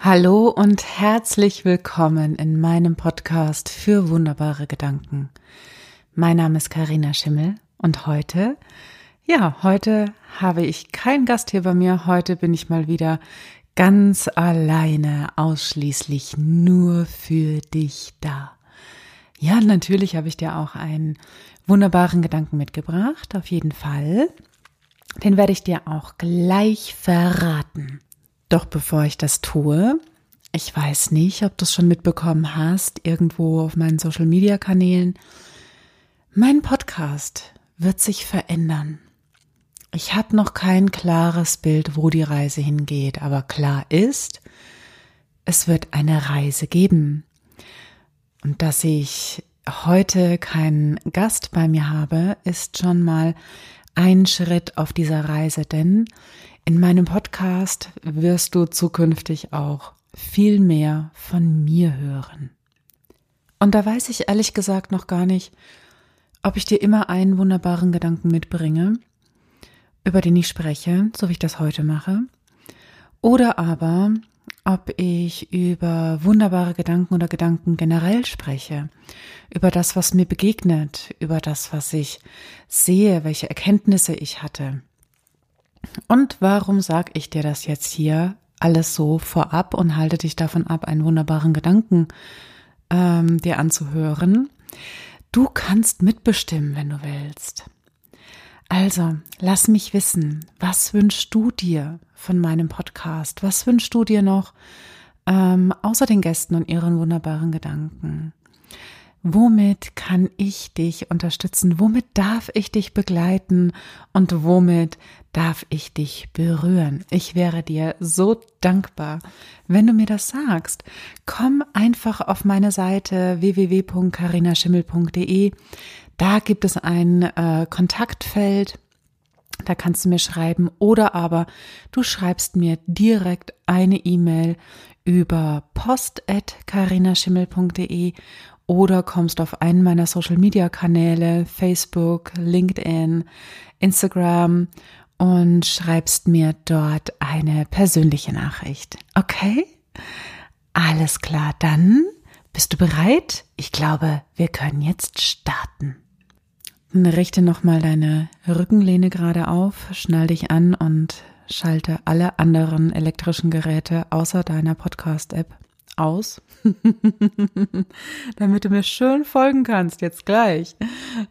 Hallo und herzlich willkommen in meinem Podcast für wunderbare Gedanken. Mein Name ist Karina Schimmel und heute, ja, heute habe ich keinen Gast hier bei mir. Heute bin ich mal wieder ganz alleine, ausschließlich nur für dich da. Ja, natürlich habe ich dir auch einen wunderbaren Gedanken mitgebracht, auf jeden Fall. Den werde ich dir auch gleich verraten. Doch bevor ich das tue, ich weiß nicht, ob du es schon mitbekommen hast, irgendwo auf meinen Social-Media-Kanälen, mein Podcast wird sich verändern. Ich habe noch kein klares Bild, wo die Reise hingeht, aber klar ist, es wird eine Reise geben. Und dass ich heute keinen Gast bei mir habe, ist schon mal ein Schritt auf dieser Reise, denn in meinem Podcast wirst du zukünftig auch viel mehr von mir hören. Und da weiß ich ehrlich gesagt noch gar nicht, ob ich dir immer einen wunderbaren Gedanken mitbringe, über den ich spreche, so wie ich das heute mache, oder aber ob ich über wunderbare Gedanken oder Gedanken generell spreche, über das, was mir begegnet, über das, was ich sehe, welche Erkenntnisse ich hatte. Und warum sage ich dir das jetzt hier alles so vorab und halte dich davon ab, einen wunderbaren Gedanken ähm, dir anzuhören? Du kannst mitbestimmen, wenn du willst. Also, lass mich wissen, was wünschst du dir von meinem Podcast? Was wünschst du dir noch ähm, außer den Gästen und ihren wunderbaren Gedanken? Womit kann ich dich unterstützen? Womit darf ich dich begleiten? Und womit darf ich dich berühren? Ich wäre dir so dankbar, wenn du mir das sagst. Komm einfach auf meine Seite www.carinaschimmel.de. Da gibt es ein äh, Kontaktfeld. Da kannst du mir schreiben oder aber du schreibst mir direkt eine E-Mail über post.carinaschimmel.de oder kommst auf einen meiner Social Media Kanäle, Facebook, LinkedIn, Instagram und schreibst mir dort eine persönliche Nachricht. Okay? Alles klar, dann bist du bereit? Ich glaube, wir können jetzt starten. Richte nochmal deine Rückenlehne gerade auf, schnall dich an und schalte alle anderen elektrischen Geräte außer deiner Podcast-App aus, damit du mir schön folgen kannst, jetzt gleich,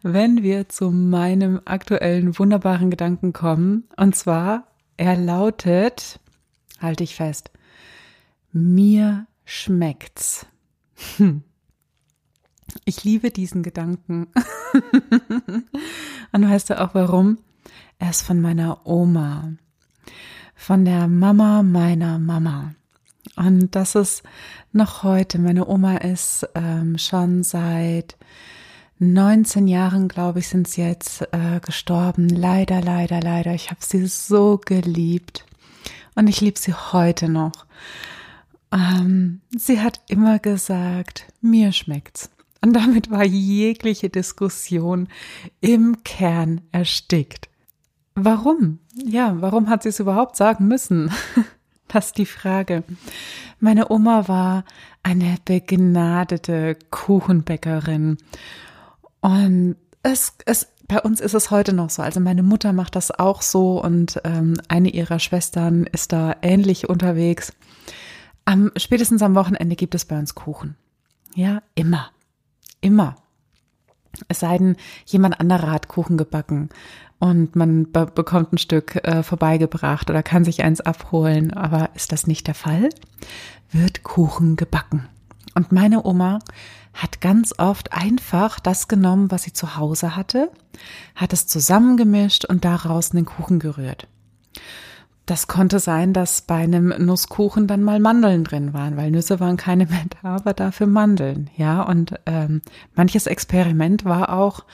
wenn wir zu meinem aktuellen wunderbaren Gedanken kommen. Und zwar, er lautet, halte ich fest, mir schmeckt's. Ich liebe diesen Gedanken. Und weißt du auch warum? Er ist von meiner Oma, von der Mama meiner Mama. Und das ist noch heute. Meine Oma ist ähm, schon seit 19 Jahren, glaube ich, sind sie jetzt äh, gestorben. Leider, leider, leider. Ich habe sie so geliebt. Und ich liebe sie heute noch. Ähm, sie hat immer gesagt, mir schmeckt's. Und damit war jegliche Diskussion im Kern erstickt. Warum? Ja, warum hat sie es überhaupt sagen müssen? Das ist die Frage. Meine Oma war eine begnadete Kuchenbäckerin. Und es, es, bei uns ist es heute noch so. Also meine Mutter macht das auch so und ähm, eine ihrer Schwestern ist da ähnlich unterwegs. Am, spätestens am Wochenende gibt es bei uns Kuchen. Ja, immer. Immer. Es sei denn, jemand anderer hat Kuchen gebacken und man be bekommt ein Stück äh, vorbeigebracht oder kann sich eins abholen. Aber ist das nicht der Fall? Wird Kuchen gebacken. Und meine Oma hat ganz oft einfach das genommen, was sie zu Hause hatte, hat es zusammengemischt und daraus einen Kuchen gerührt. Das konnte sein, dass bei einem Nusskuchen dann mal Mandeln drin waren, weil Nüsse waren keine aber dafür Mandeln. Ja, und ähm, manches Experiment war auch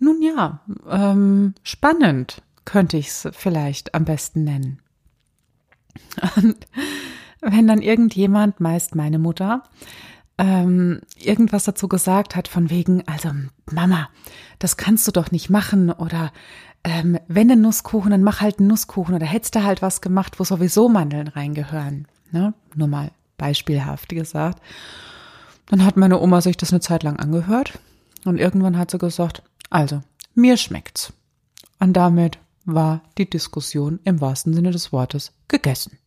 nun ja, ähm, spannend könnte ich es vielleicht am besten nennen. Und wenn dann irgendjemand, meist meine Mutter, ähm, irgendwas dazu gesagt hat von wegen, also Mama, das kannst du doch nicht machen oder ähm, wenn ein Nusskuchen, dann mach halt einen Nusskuchen oder hättest du halt was gemacht, wo sowieso Mandeln reingehören. Ne? Nur mal beispielhaft gesagt. Dann hat meine Oma sich das eine Zeit lang angehört und irgendwann hat sie gesagt, also, mir schmeckt's. Und damit war die Diskussion im wahrsten Sinne des Wortes gegessen.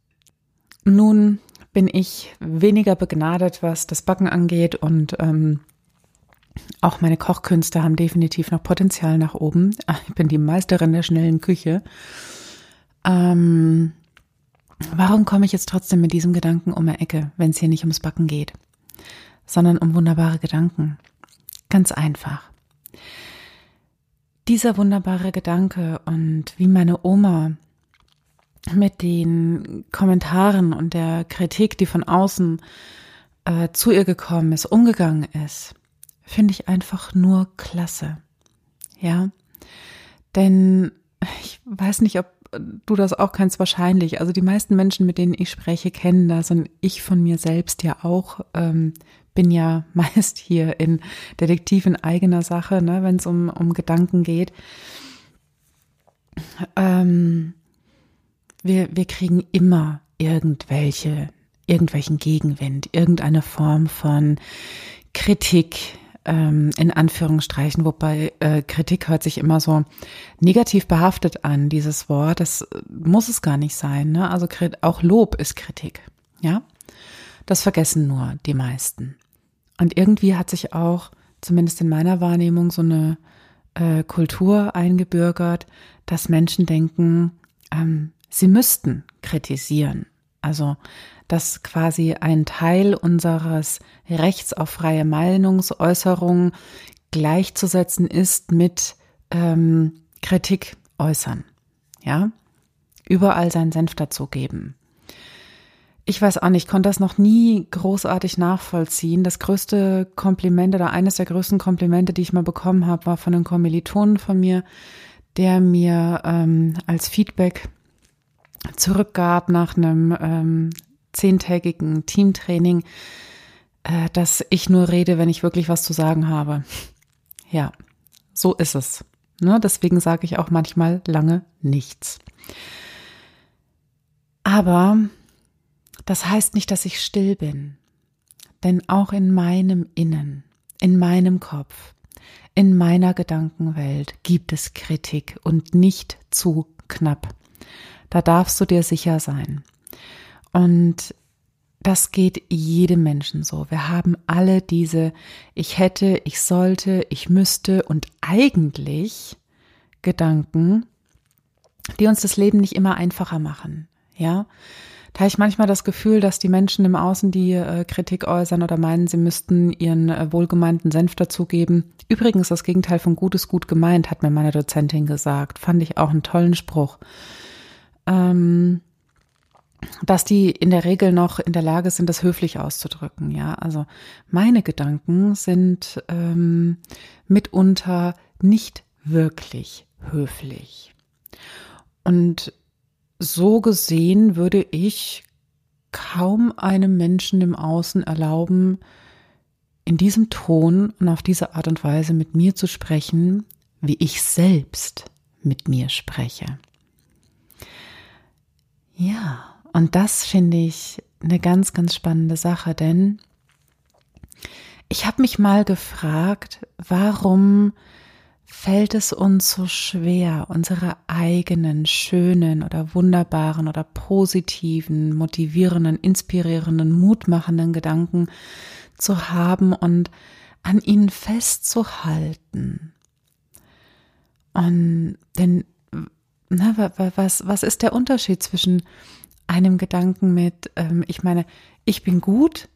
Nun bin ich weniger begnadet, was das Backen angeht und ähm, auch meine Kochkünste haben definitiv noch Potenzial nach oben. Ich bin die Meisterin der schnellen Küche. Ähm, warum komme ich jetzt trotzdem mit diesem Gedanken um die Ecke, wenn es hier nicht ums Backen geht, sondern um wunderbare Gedanken? Ganz einfach. Dieser wunderbare Gedanke und wie meine Oma mit den Kommentaren und der Kritik, die von außen äh, zu ihr gekommen ist, umgegangen ist, finde ich einfach nur klasse. Ja, denn ich weiß nicht, ob du das auch kennst, wahrscheinlich. Also die meisten Menschen, mit denen ich spreche, kennen das und ich von mir selbst ja auch. Ähm, bin ja meist hier in Detektiv in eigener Sache, ne, wenn es um, um Gedanken geht. Ähm, wir, wir kriegen immer irgendwelche, irgendwelchen Gegenwind, irgendeine Form von Kritik, ähm, in Anführungsstrichen, wobei äh, Kritik hört sich immer so negativ behaftet an, dieses Wort. Das muss es gar nicht sein. Ne? Also auch Lob ist Kritik. Ja, das vergessen nur die meisten. Und irgendwie hat sich auch, zumindest in meiner Wahrnehmung, so eine äh, Kultur eingebürgert, dass Menschen denken, ähm, sie müssten kritisieren. Also dass quasi ein Teil unseres Rechts auf freie Meinungsäußerung gleichzusetzen ist mit ähm, Kritik äußern. Ja, überall seinen Senf dazugeben. Ich weiß auch nicht, konnte das noch nie großartig nachvollziehen. Das größte Kompliment oder eines der größten Komplimente, die ich mal bekommen habe, war von einem Kommilitonen von mir, der mir ähm, als Feedback zurückgab nach einem ähm, zehntägigen Teamtraining, äh, dass ich nur rede, wenn ich wirklich was zu sagen habe. Ja, so ist es. Ne? Deswegen sage ich auch manchmal lange nichts. Aber das heißt nicht, dass ich still bin. Denn auch in meinem Innen, in meinem Kopf, in meiner Gedankenwelt gibt es Kritik und nicht zu knapp. Da darfst du dir sicher sein. Und das geht jedem Menschen so. Wir haben alle diese ich hätte, ich sollte, ich müsste und eigentlich Gedanken, die uns das Leben nicht immer einfacher machen. Ja, da habe ich manchmal das Gefühl, dass die Menschen im Außen, die äh, Kritik äußern oder meinen, sie müssten ihren äh, wohlgemeinten Senf dazugeben. Übrigens, das Gegenteil von gut ist gut gemeint, hat mir meine Dozentin gesagt. Fand ich auch einen tollen Spruch. Ähm, dass die in der Regel noch in der Lage sind, das höflich auszudrücken. Ja, also meine Gedanken sind ähm, mitunter nicht wirklich höflich. Und so gesehen würde ich kaum einem Menschen im Außen erlauben, in diesem Ton und auf diese Art und Weise mit mir zu sprechen, wie ich selbst mit mir spreche. Ja, und das finde ich eine ganz, ganz spannende Sache, denn ich habe mich mal gefragt, warum fällt es uns so schwer, unsere eigenen schönen oder wunderbaren oder positiven, motivierenden, inspirierenden, mutmachenden Gedanken zu haben und an ihnen festzuhalten. Und denn, na, was, was ist der Unterschied zwischen einem Gedanken mit, ähm, ich meine, ich bin gut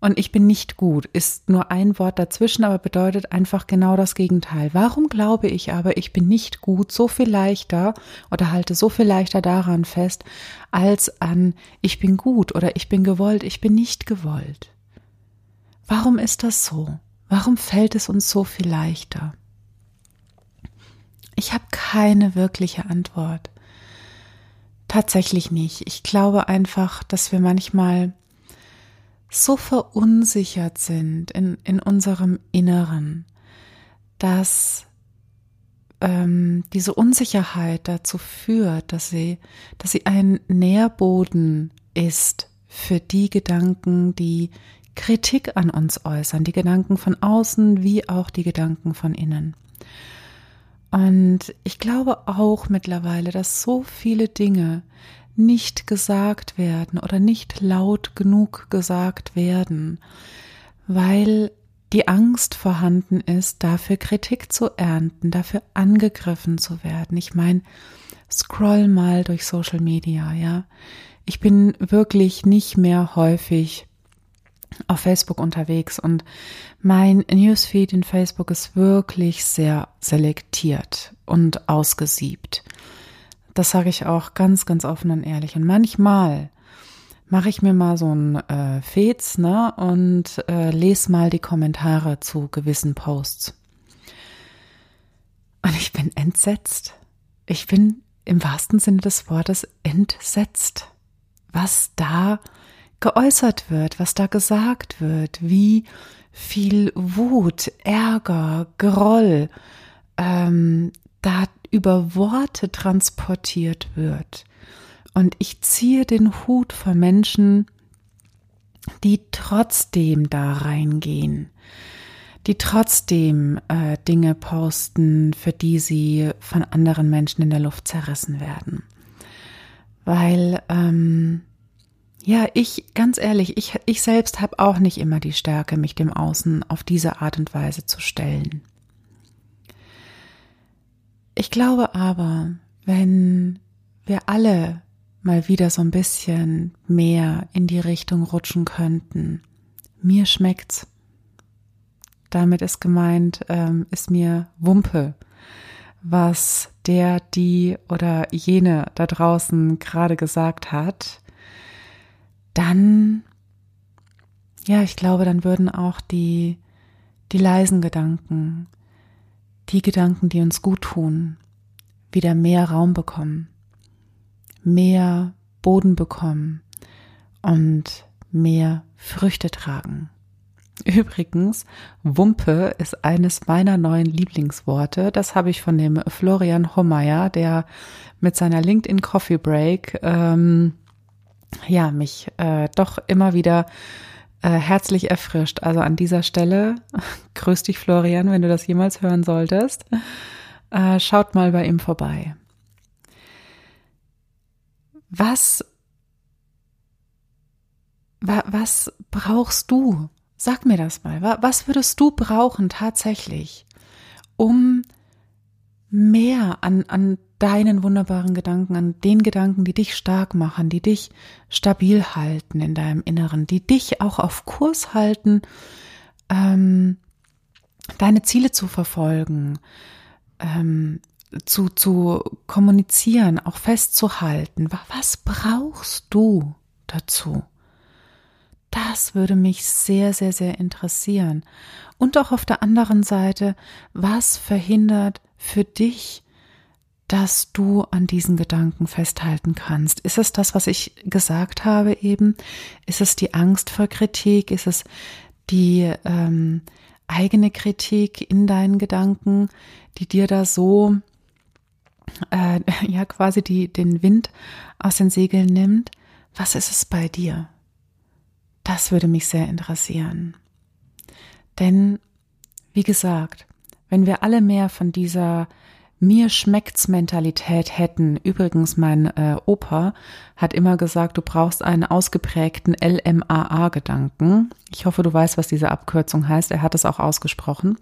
und ich bin nicht gut, ist nur ein Wort dazwischen, aber bedeutet einfach genau das Gegenteil. Warum glaube ich aber, ich bin nicht gut so viel leichter oder halte so viel leichter daran fest, als an ich bin gut oder ich bin gewollt, ich bin nicht gewollt? Warum ist das so? Warum fällt es uns so viel leichter? Ich habe keine wirkliche Antwort. Tatsächlich nicht. Ich glaube einfach, dass wir manchmal so verunsichert sind in, in unserem Inneren, dass ähm, diese Unsicherheit dazu führt, dass sie, dass sie ein Nährboden ist für die Gedanken, die Kritik an uns äußern, die Gedanken von außen wie auch die Gedanken von innen. Und ich glaube auch mittlerweile, dass so viele Dinge nicht gesagt werden oder nicht laut genug gesagt werden, weil die Angst vorhanden ist, dafür Kritik zu ernten, dafür angegriffen zu werden. Ich meine, scroll mal durch Social Media, ja. Ich bin wirklich nicht mehr häufig auf Facebook unterwegs und mein Newsfeed in Facebook ist wirklich sehr selektiert und ausgesiebt. Das sage ich auch ganz, ganz offen und ehrlich. Und manchmal mache ich mir mal so ein äh, Fez ne, und äh, lese mal die Kommentare zu gewissen Posts. Und ich bin entsetzt. Ich bin im wahrsten Sinne des Wortes entsetzt, was da geäußert wird, was da gesagt wird, wie viel Wut, Ärger, Groll ähm, da über Worte transportiert wird. Und ich ziehe den Hut vor Menschen, die trotzdem da reingehen, die trotzdem äh, Dinge posten, für die sie von anderen Menschen in der Luft zerrissen werden. Weil ähm, ja, ich, ganz ehrlich, ich, ich selbst habe auch nicht immer die Stärke, mich dem Außen auf diese Art und Weise zu stellen. Ich glaube aber, wenn wir alle mal wieder so ein bisschen mehr in die Richtung rutschen könnten, mir schmeckt's. Damit ist gemeint, ähm, ist mir Wumpe, was der, die oder jene da draußen gerade gesagt hat dann, ja, ich glaube, dann würden auch die, die leisen Gedanken, die Gedanken, die uns gut tun, wieder mehr Raum bekommen, mehr Boden bekommen und mehr Früchte tragen. Übrigens, Wumpe ist eines meiner neuen Lieblingsworte. Das habe ich von dem Florian Homeyer, der mit seiner LinkedIn Coffee Break ähm, ja, mich äh, doch immer wieder äh, herzlich erfrischt. Also an dieser Stelle, grüß dich Florian, wenn du das jemals hören solltest. Äh, schaut mal bei ihm vorbei. Was, wa, was brauchst du? Sag mir das mal. Was würdest du brauchen tatsächlich, um mehr an, an deinen wunderbaren Gedanken, an den Gedanken, die dich stark machen, die dich stabil halten in deinem Inneren, die dich auch auf Kurs halten, ähm, deine Ziele zu verfolgen, ähm, zu, zu kommunizieren, auch festzuhalten. Was brauchst du dazu? Das würde mich sehr, sehr, sehr interessieren. Und auch auf der anderen Seite, was verhindert für dich, dass du an diesen Gedanken festhalten kannst? Ist es das, was ich gesagt habe eben? Ist es die Angst vor Kritik? Ist es die ähm, eigene Kritik in deinen Gedanken, die dir da so äh, ja quasi die den Wind aus den Segeln nimmt? Was ist es bei dir? Das würde mich sehr interessieren. Denn, wie gesagt, wenn wir alle mehr von dieser mir schmeckt's Mentalität hätten. Übrigens, mein äh, Opa hat immer gesagt, du brauchst einen ausgeprägten LMAA-Gedanken. Ich hoffe, du weißt, was diese Abkürzung heißt. Er hat es auch ausgesprochen.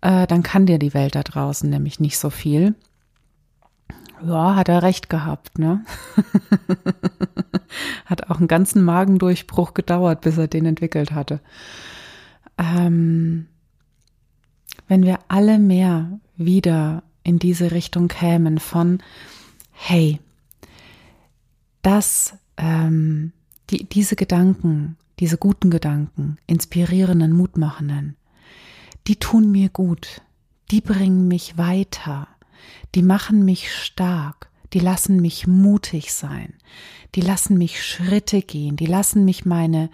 Äh, dann kann dir die Welt da draußen nämlich nicht so viel. Ja, hat er recht gehabt, ne? hat auch einen ganzen Magendurchbruch gedauert, bis er den entwickelt hatte. Ähm, wenn wir alle mehr wieder in diese Richtung kämen von, hey, das, ähm, die, diese Gedanken, diese guten Gedanken, inspirierenden, mutmachenden, die tun mir gut, die bringen mich weiter, die machen mich stark, die lassen mich mutig sein, die lassen mich Schritte gehen, die lassen mich meine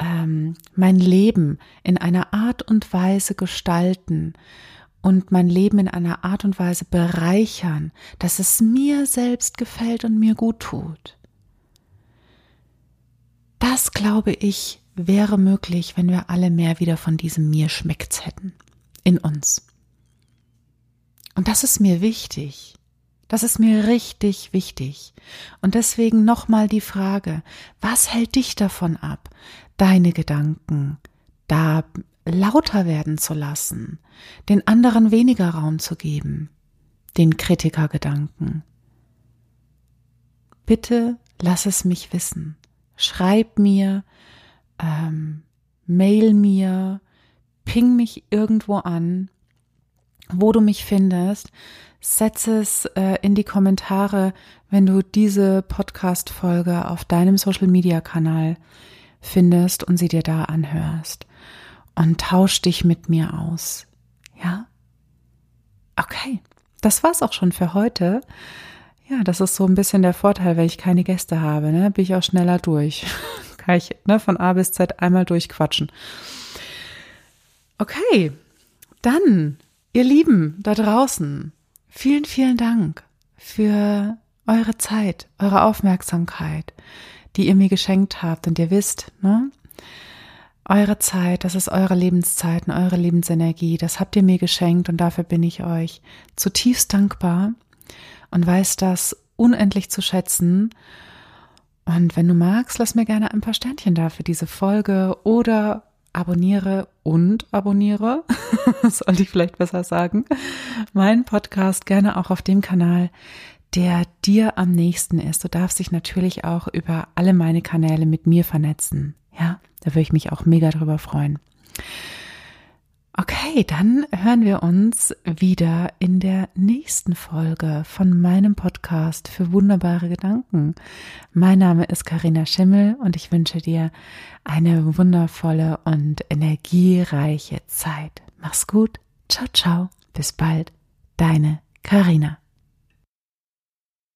ähm, mein Leben in einer Art und Weise gestalten, und mein Leben in einer Art und Weise bereichern, dass es mir selbst gefällt und mir gut tut. Das glaube ich wäre möglich, wenn wir alle mehr wieder von diesem mir schmeckt's hätten in uns. Und das ist mir wichtig. Das ist mir richtig wichtig. Und deswegen nochmal die Frage, was hält dich davon ab, deine Gedanken da lauter werden zu lassen, den anderen weniger Raum zu geben, den Kritikergedanken? Bitte lass es mich wissen. Schreib mir, ähm, mail mir, ping mich irgendwo an, wo du mich findest. Setz es äh, in die Kommentare, wenn du diese Podcast-Folge auf deinem Social-Media-Kanal findest und sie dir da anhörst. Und tausch dich mit mir aus. Ja? Okay, das war's auch schon für heute. Ja, das ist so ein bisschen der Vorteil, wenn ich keine Gäste habe, ne? Bin ich auch schneller durch. Kann ich ne, von A bis Z einmal durchquatschen. Okay, dann, ihr Lieben da draußen, vielen, vielen Dank für eure Zeit, eure Aufmerksamkeit, die ihr mir geschenkt habt. Und ihr wisst, ne? Eure Zeit, das ist eure Lebenszeit und eure Lebensenergie, das habt ihr mir geschenkt und dafür bin ich euch zutiefst dankbar und weiß das unendlich zu schätzen. Und wenn du magst, lass mir gerne ein paar Sternchen da für diese Folge oder abonniere und abonniere, sollte ich vielleicht besser sagen, meinen Podcast gerne auch auf dem Kanal, der dir am nächsten ist. Du darfst dich natürlich auch über alle meine Kanäle mit mir vernetzen. Ja, da würde ich mich auch mega drüber freuen. Okay, dann hören wir uns wieder in der nächsten Folge von meinem Podcast für wunderbare Gedanken. Mein Name ist Karina Schimmel und ich wünsche dir eine wundervolle und energiereiche Zeit. Mach's gut. Ciao, ciao. Bis bald. Deine Karina.